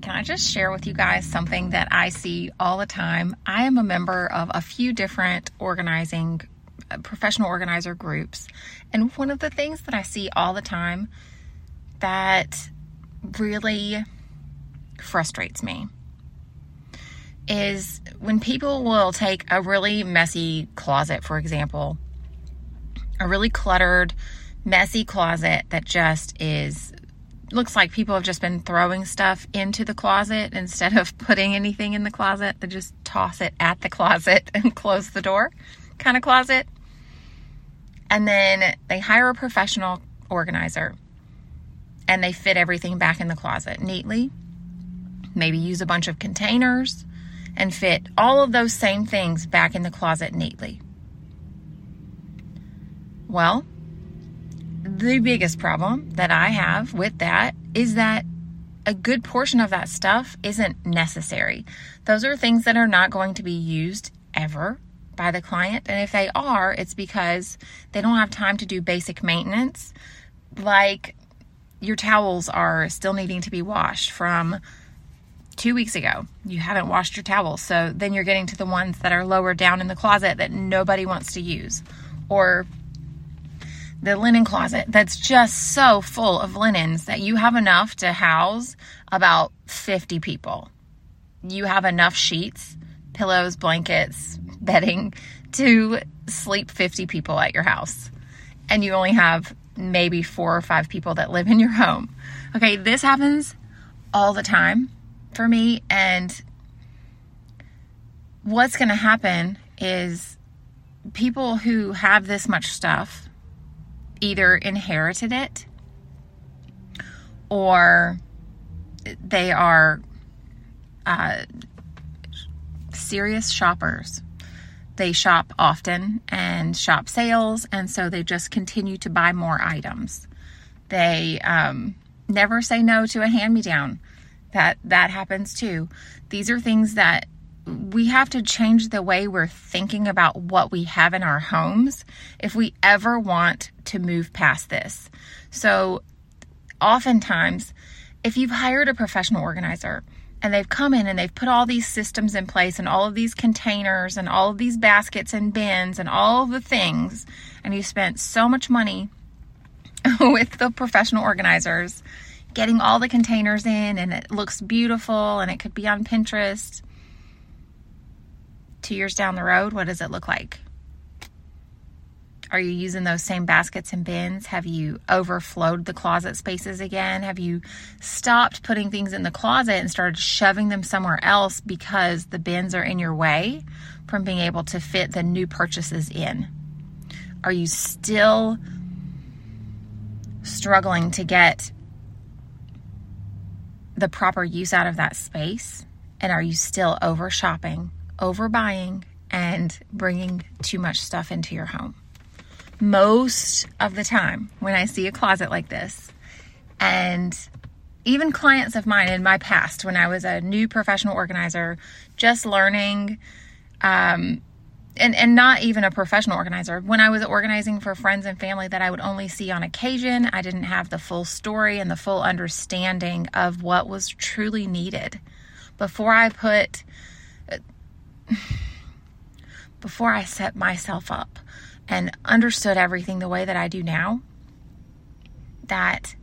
can I just share with you guys something that I see all the time? I am a member of a few different organizing, uh, professional organizer groups. And one of the things that I see all the time that really frustrates me is when people will take a really messy closet, for example, a really cluttered, messy closet that just is looks like people have just been throwing stuff into the closet instead of putting anything in the closet. They just toss it at the closet and close the door kind of closet. And then they hire a professional organizer and they fit everything back in the closet neatly. Maybe use a bunch of containers and fit all of those same things back in the closet neatly. Well, the biggest problem that I have with that is that a good portion of that stuff isn't necessary. Those are things that are not going to be used ever by the client. And if they are, it's because they don't have time to do basic maintenance, like your towels are still needing to be washed from two weeks ago. You haven't washed your towels. So then you're getting to the ones that are lower down in the closet that nobody wants to use. Or the linen closet that's just so full of linens that you have enough to house about 50 people. You have enough sheets, pillows, blankets, bedding to sleep 50 people at your house. And you only have maybe four or five people that live in your home. Okay, this happens all the time for me. And what's going to happen is people who have this much stuff either inherited it or they are uh, serious shoppers. They shop often and shop sales, and so they just continue to buy more items. They um, never say no to a hand me down. That that happens too. These are things that we have to change the way we're thinking about what we have in our homes if we ever want to move past this. So, oftentimes, if you've hired a professional organizer and they've come in and they've put all these systems in place and all of these containers and all of these baskets and bins and all the things, and you spent so much money with the professional organizers getting all the containers in and it looks beautiful and it could be on Pinterest two years down the road, what does it look like? Are you using those same baskets and bins? Have you overflowed the closet spaces again? Have you stopped putting things in the closet and started shoving them somewhere else because the bins are in your way from being able to fit the new purchases in? Are you still struggling to get the proper use out of that space? And are you still over shopping overbuying and bringing too much stuff into your home. Most of the time, when I see a closet like this, and even clients of mine in my past, when I was a new professional organizer, just learning, um, and, and not even a professional organizer, when I was organizing for friends and family that I would only see on occasion, I didn't have the full story and the full understanding of what was truly needed. Before I put before I set myself up and understood everything the way that I do now, that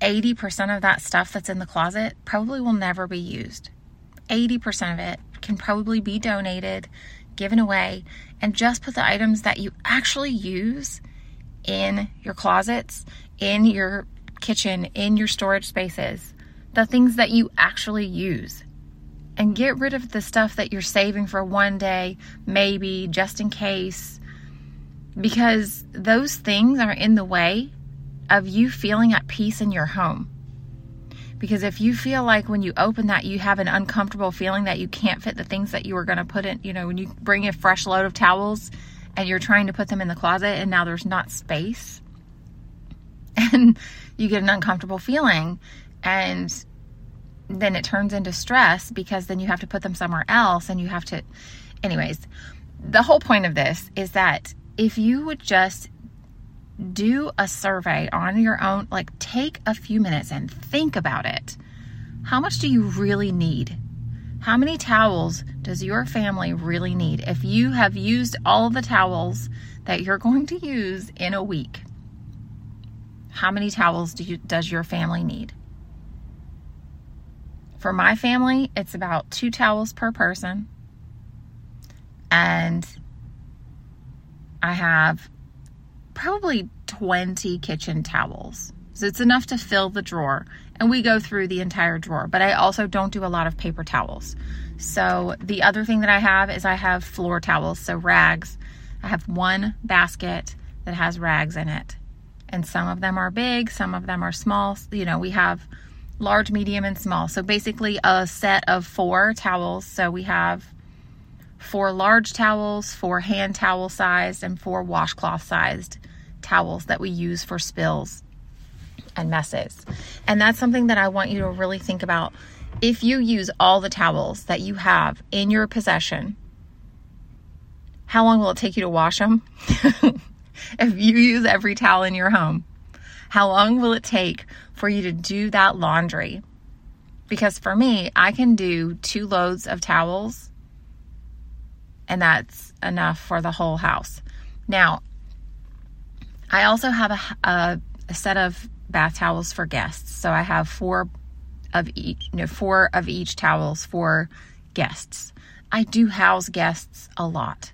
80% of that stuff that's in the closet probably will never be used. 80% of it can probably be donated, given away, and just put the items that you actually use in your closets, in your kitchen, in your storage spaces, the things that you actually use and get rid of the stuff that you're saving for one day, maybe just in case, because those things are in the way of you feeling at peace in your home. Because if you feel like when you open that, you have an uncomfortable feeling that you can't fit the things that you were going to put in, you know, when you bring a fresh load of towels and you're trying to put them in the closet and now there's not space, and you get an uncomfortable feeling. And then it turns into stress because then you have to put them somewhere else and you have to anyways the whole point of this is that if you would just do a survey on your own like take a few minutes and think about it how much do you really need? How many towels does your family really need? If you have used all the towels that you're going to use in a week, how many towels do you, does your family need? For my family, it's about two towels per person. And I have probably 20 kitchen towels. So it's enough to fill the drawer. And we go through the entire drawer. But I also don't do a lot of paper towels. So the other thing that I have is I have floor towels, so rags. I have one basket that has rags in it. And some of them are big, some of them are small. You know, we have large, medium, and small. So basically a set of four towels. So we have four large towels, four hand towel sized, and four washcloth sized towels that we use for spills and messes. And that's something that I want you to really think about. If you use all the towels that you have in your possession, how long will it take you to wash them? if you use every towel in your home, how long will it take for you to do that laundry? Because for me, I can do two loads of towels and that's enough for the whole house. Now, I also have a, a, set of bath towels for guests. So I have four of each, you know, four of each towels for guests. I do house guests a lot.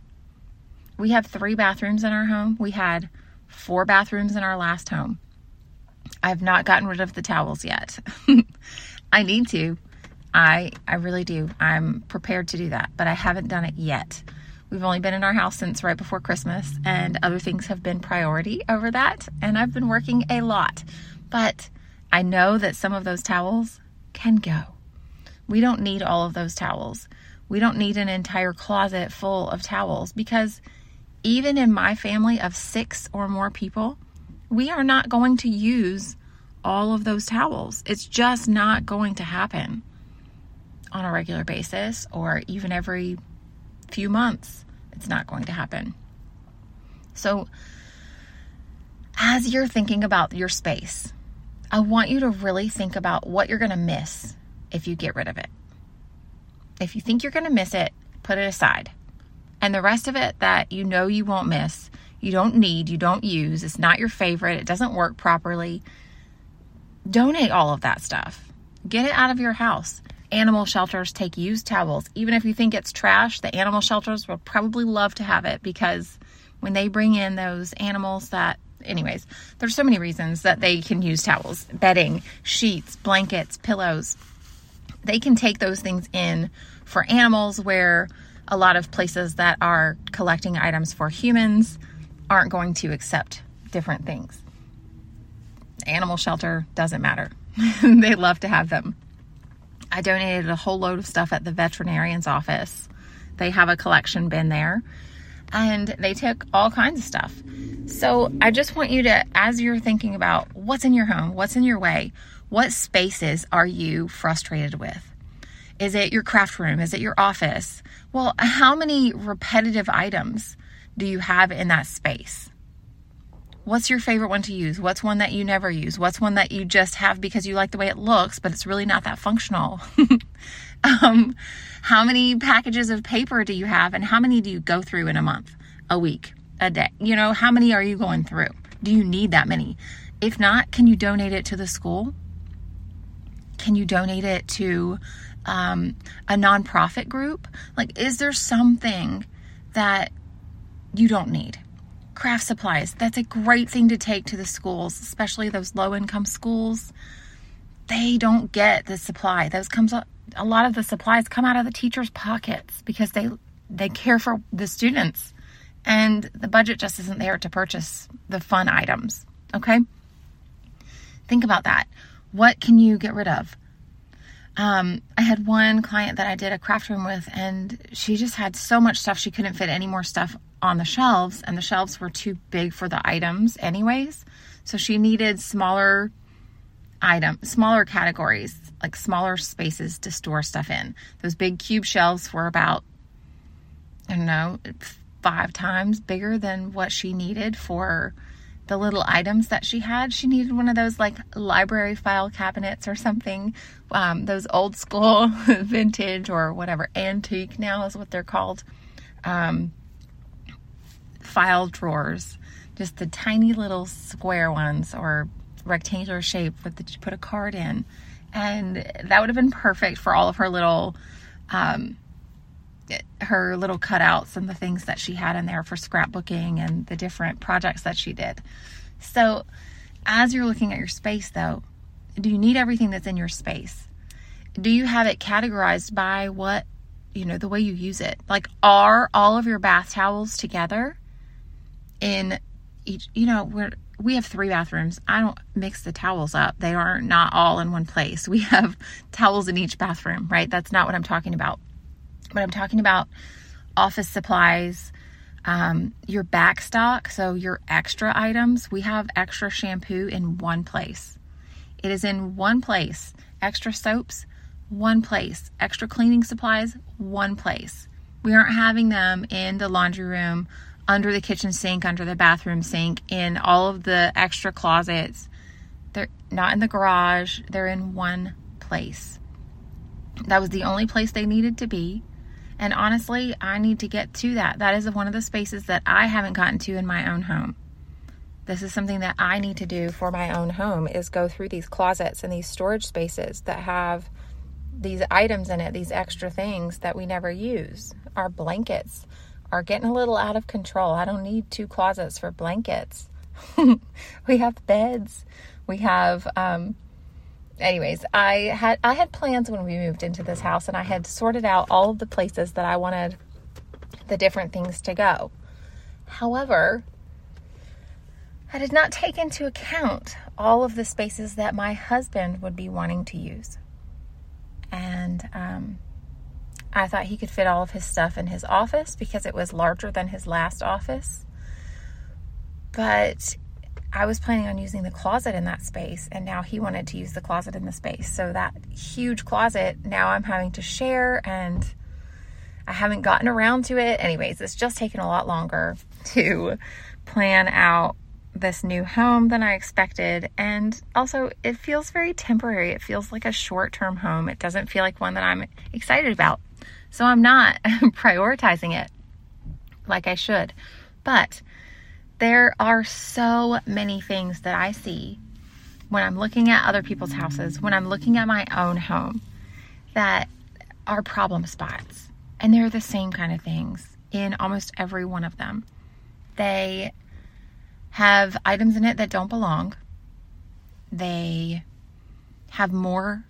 We have three bathrooms in our home. We had four bathrooms in our last home. I have not gotten rid of the towels yet. I need to. I I really do. I'm prepared to do that, but I haven't done it yet. We've only been in our house since right before Christmas, and other things have been priority over that. And I've been working a lot. But I know that some of those towels can go. We don't need all of those towels. We don't need an entire closet full of towels because even in my family of six or more people, we are not going to use all of those towels. It's just not going to happen on a regular basis or even every few months. It's not going to happen. So, as you're thinking about your space, I want you to really think about what you're going to miss if you get rid of it. If you think you're going to miss it, put it aside. And the rest of it that you know you won't miss, you don't need, you don't use, it's not your favorite, it doesn't work properly, donate all of that stuff. Get it out of your house animal shelters take used towels. Even if you think it's trash, the animal shelters will probably love to have it because when they bring in those animals that anyways, there's so many reasons that they can use towels, bedding, sheets, blankets, pillows. They can take those things in for animals where a lot of places that are collecting items for humans aren't going to accept different things. Animal shelter doesn't matter. they love to have them. I donated a whole load of stuff at the veterinarian's office. They have a collection bin there and they took all kinds of stuff. So I just want you to, as you're thinking about what's in your home, what's in your way, what spaces are you frustrated with? Is it your craft room? Is it your office? Well, how many repetitive items do you have in that space? What's your favorite one to use? What's one that you never use? What's one that you just have because you like the way it looks, but it's really not that functional? um, how many packages of paper do you have, and how many do you go through in a month, a week, a day? You know, how many are you going through? Do you need that many? If not, can you donate it to the school? Can you donate it to um, a nonprofit group? Like, is there something that you don't need? craft supplies. That's a great thing to take to the schools, especially those low income schools. They don't get the supply. Those comes a lot of the supplies come out of the teachers' pockets because they they care for the students and the budget just isn't there to purchase the fun items. Okay? Think about that. What can you get rid of? Um, I had one client that I did a craft room with, and she just had so much stuff she couldn't fit any more stuff on the shelves, and the shelves were too big for the items, anyways. So she needed smaller item, smaller categories, like smaller spaces to store stuff in. Those big cube shelves were about, I don't know, five times bigger than what she needed for the little items that she had. She needed one of those like library file cabinets or something, um, those old school, vintage, or whatever, antique now is what they're called. Um, file drawers, just the tiny little square ones or rectangular shape that you put a card in. And that would have been perfect for all of her little um, her little cutouts and the things that she had in there for scrapbooking and the different projects that she did. So, as you're looking at your space, though, do you need everything that's in your space? Do you have it categorized by what, you know, the way you use it? Like, are all of your bath towels together in each, you know, we're, we have three bathrooms. I don't mix the towels up. They are not all in one place. We have towels in each bathroom, right? That's not what I'm talking about. But I'm talking about office supplies, um, your back stock, so your extra items. We have extra shampoo in one place. It is in one place. Extra soaps, one place. Extra cleaning supplies, one place. We aren't having them in the laundry room, under the kitchen sink, under the bathroom sink, in all of the extra closets. They're not in the garage, they're in one place. That was the only place they needed to be. And honestly, I need to get to that. That is one of the spaces that I haven't gotten to in my own home. This is something that I need to do for my own home is go through these closets and these storage spaces that have these items in it, these extra things that we never use. Our blankets are getting a little out of control. I don't need two closets for blankets. we have beds. We have um, anyways, I had I had plans when we moved into this house and I had sorted out all of the places that I wanted the different things to go. However, I did not take into account all of the spaces that my husband would be wanting to use. And um, I thought he could fit all of his stuff in his office because it was larger than his last office. But I was planning on using the closet in that space, and now he wanted to use the closet in the space. So that huge closet now I'm having to share, and I haven't gotten around to it. Anyways, it's just taken a lot longer to plan out this new home than I expected. And also, it feels very temporary. It feels like a short term home. It doesn't feel like one that I'm excited about. So I'm not prioritizing it like I should. But there are so many things that I see when I'm looking at other people's houses, when I'm looking at my own home, that are problem spots. And they're the same kind of things in almost every one of them. They have items in it that don't belong. They have more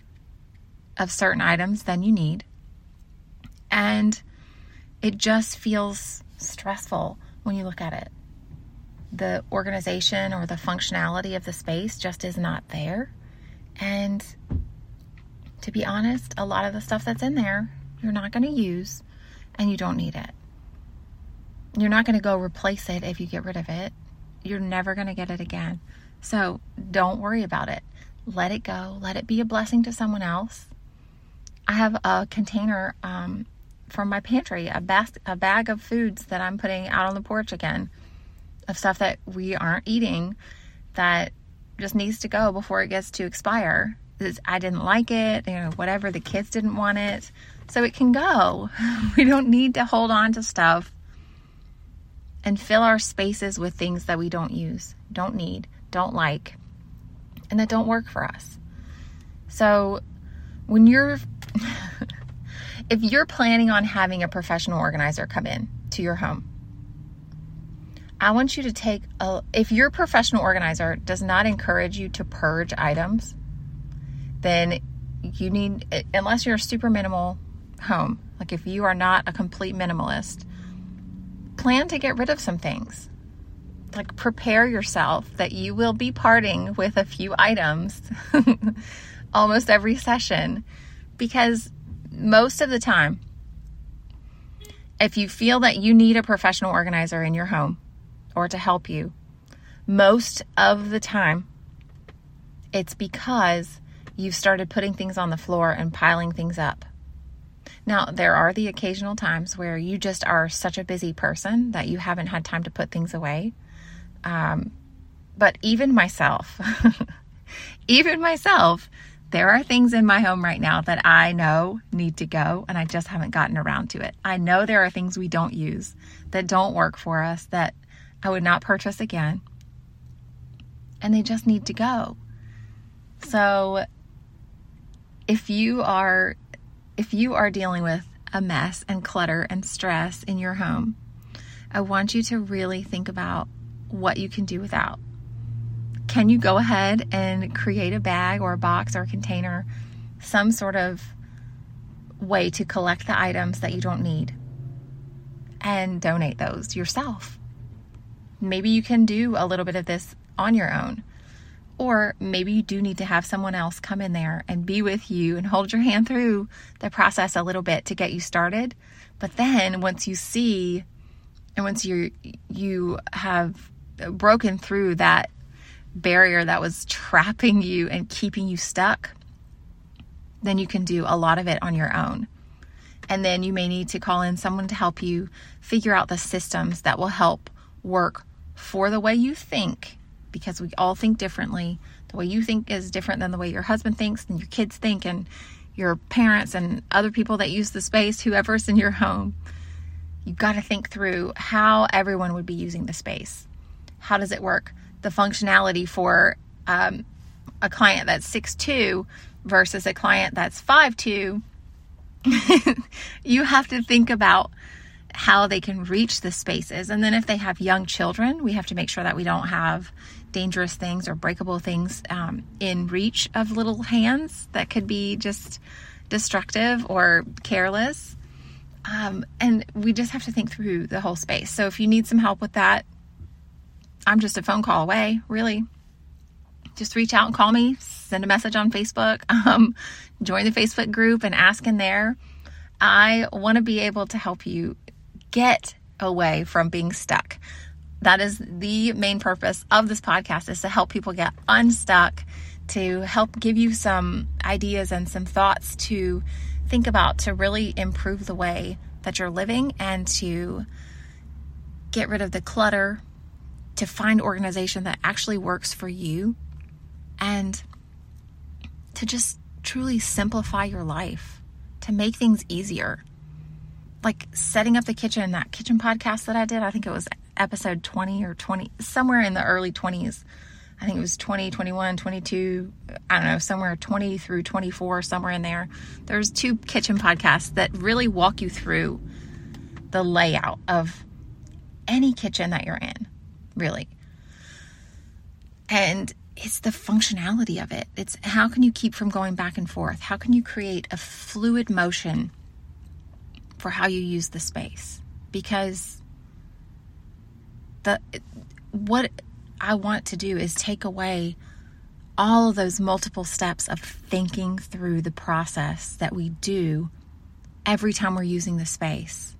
of certain items than you need. And it just feels stressful when you look at it the organization or the functionality of the space just is not there. And to be honest, a lot of the stuff that's in there you're not going to use and you don't need it. You're not going to go replace it if you get rid of it. You're never going to get it again. So don't worry about it. Let it go. Let it be a blessing to someone else. I have a container um, from my pantry, a, bas- a bag of foods that I'm putting out on the porch again of stuff that we aren't eating that just needs to go before it gets to expire. I didn't like it, you know, whatever, the kids didn't want it. So it can go. We don't need to hold on to stuff and fill our spaces with things that we don't use, don't need, don't like, and that don't work for us. So when you're if you're planning on having a professional organizer come in to your home, I want you to take a, if your professional organizer does not encourage you to purge items, then you need, unless you're a super minimal home, like if you are not a complete minimalist, plan to get rid of some things. Like prepare yourself that you will be parting with a few items almost every session because most of the time, if you feel that you need a professional organizer in your home, or to help you. Most of the time, it's because you've started putting things on the floor and piling things up. Now, there are the occasional times where you just are such a busy person that you haven't had time to put things away. Um, But even myself, even myself, there are things in my home right now that I know need to go and I just haven't gotten around to it. I know there are things we don't use that don't work for us that I would not purchase again. And they just need to go. So if you are if you are dealing with a mess and clutter and stress in your home, I want you to really think about what you can do without. Can you go ahead and create a bag or a box or a container, some sort of way to collect the items that you don't need and donate those yourself? Maybe you can do a little bit of this on your own. Or maybe you do need to have someone else come in there and be with you and hold your hand through the process a little bit to get you started. But then once you see and once you you have broken through that barrier that was trapping you and keeping you stuck, then you can do a lot of it on your own. And then you may need to call in someone to help you figure out the systems that will help work for the way you think because we all think differently. The way you think is different than the way your husband thinks and your kids think and your parents and other people that use the space, whoever's in your home. You've got to think through how everyone would be using the space. How does it work? The functionality for um, a client that's 6'2 versus a client that's 5'2. you have to think about how they can reach the spaces. And then if they have young children, we have to make sure that we don't have dangerous things or breakable things um, in reach of little hands that could be just destructive or careless. Um, and we just have to think through the whole space. So if you need some help with that, I'm just a phone call away, really. Just reach out and call me, send a message on Facebook, um, join the Facebook group and ask in there. I want to be able to help you get away from being stuck. That is the main purpose of this podcast is to help people get unstuck, to help give you some ideas and some thoughts to think about to really improve the way that you're living and to get rid of the clutter, to find organization that actually works for you and to just truly simplify your life, to make things easier like setting up the kitchen, that kitchen podcast that I did, I think it was episode 20 or 20, somewhere in the early 20s. I think it was 20, 21, 22, I don't know, somewhere 20 through 24, somewhere in there. There's two kitchen podcasts that really walk you through the layout of any kitchen that you're in, really. And it's the functionality of it. It's how can you keep from going back and forth? How can you create a fluid motion for how you use the space because the what I want to do is take away all of those multiple steps of thinking through the process that we do every time we're using the space.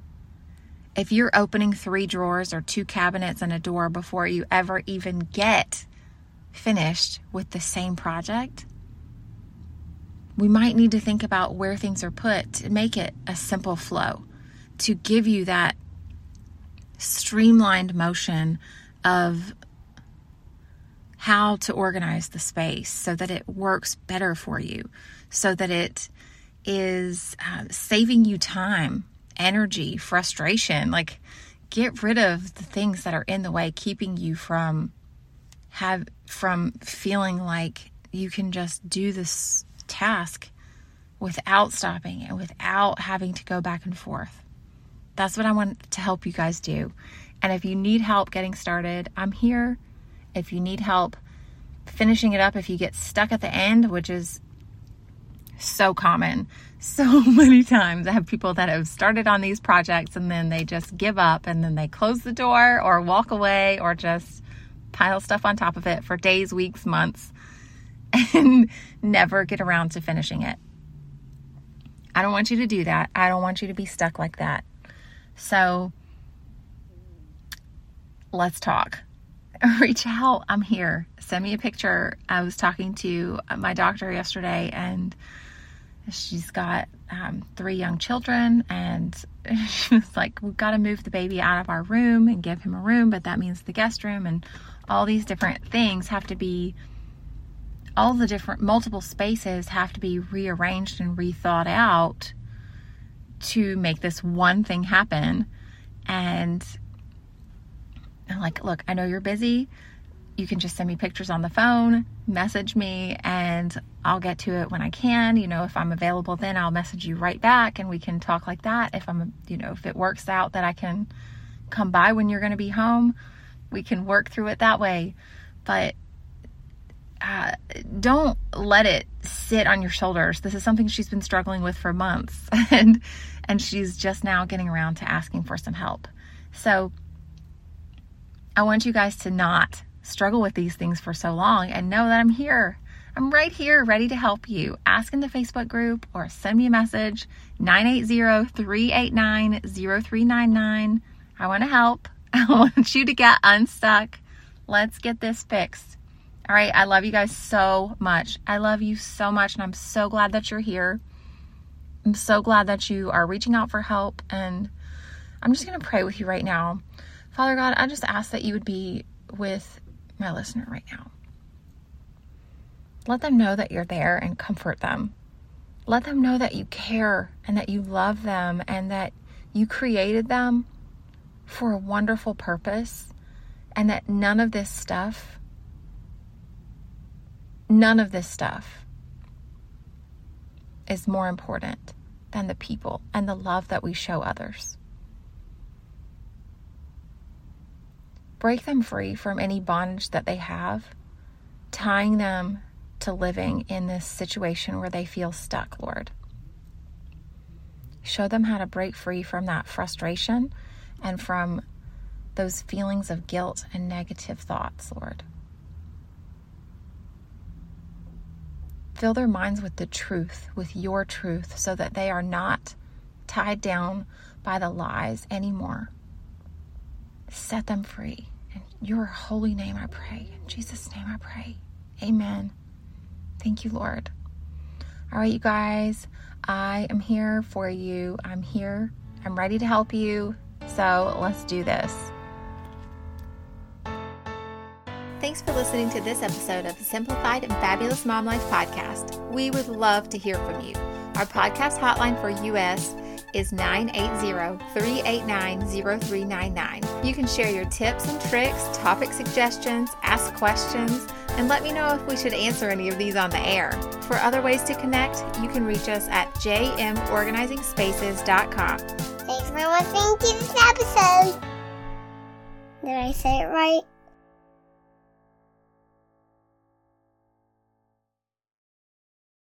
If you're opening three drawers or two cabinets and a door before you ever even get finished with the same project, we might need to think about where things are put to make it a simple flow, to give you that streamlined motion of how to organize the space so that it works better for you, so that it is uh, saving you time, energy, frustration. Like, get rid of the things that are in the way, keeping you from have from feeling like you can just do this task without stopping and without having to go back and forth. That's what I want to help you guys do. And if you need help getting started, I'm here. If you need help finishing it up, if you get stuck at the end, which is so common, so many times I have people that have started on these projects and then they just give up and then they close the door or walk away or just pile stuff on top of it for days, weeks, months and never get around to finishing it. I don't want you to do that. I don't want you to be stuck like that. So let's talk. Reach out. I'm here. Send me a picture. I was talking to my doctor yesterday, and she's got um, three young children, and she was like, We've got to move the baby out of our room and give him a room, but that means the guest room and all these different things have to be all the different multiple spaces have to be rearranged and rethought out to make this one thing happen and I'm like, look, I know you're busy. You can just send me pictures on the phone, message me, and I'll get to it when I can. You know, if I'm available, then I'll message you right back and we can talk like that. If I'm, you know, if it works out that I can come by when you're going to be home, we can work through it that way. But uh, don't let it sit on your shoulders. This is something she's been struggling with for months, and and she's just now getting around to asking for some help. So I want you guys to not struggle with these things for so long and know that I'm here. I'm right here ready to help you. Ask in the Facebook group or send me a message 980-389-0399. I want to help. I want you to get unstuck. Let's get this fixed. All right, I love you guys so much. I love you so much and I'm so glad that you're here. I'm so glad that you are reaching out for help. And I'm just going to pray with you right now. Father God, I just ask that you would be with my listener right now. Let them know that you're there and comfort them. Let them know that you care and that you love them and that you created them for a wonderful purpose and that none of this stuff, none of this stuff is more important than the people and the love that we show others. Break them free from any bondage that they have, tying them to living in this situation where they feel stuck, Lord. Show them how to break free from that frustration and from those feelings of guilt and negative thoughts, Lord. Fill their minds with the truth, with your truth, so that they are not tied down by the lies anymore. Set them free. In your holy name I pray. In Jesus' name I pray. Amen. Thank you, Lord. All right, you guys, I am here for you. I'm here. I'm ready to help you. So let's do this. Thanks for listening to this episode of the Simplified and Fabulous Mom Life podcast. We would love to hear from you. Our podcast hotline for US is 980-389-0399. You can share your tips and tricks, topic suggestions, ask questions, and let me know if we should answer any of these on the air. For other ways to connect, you can reach us at jmorganizingspaces.com. Thanks for listening to this episode. Did I say it right?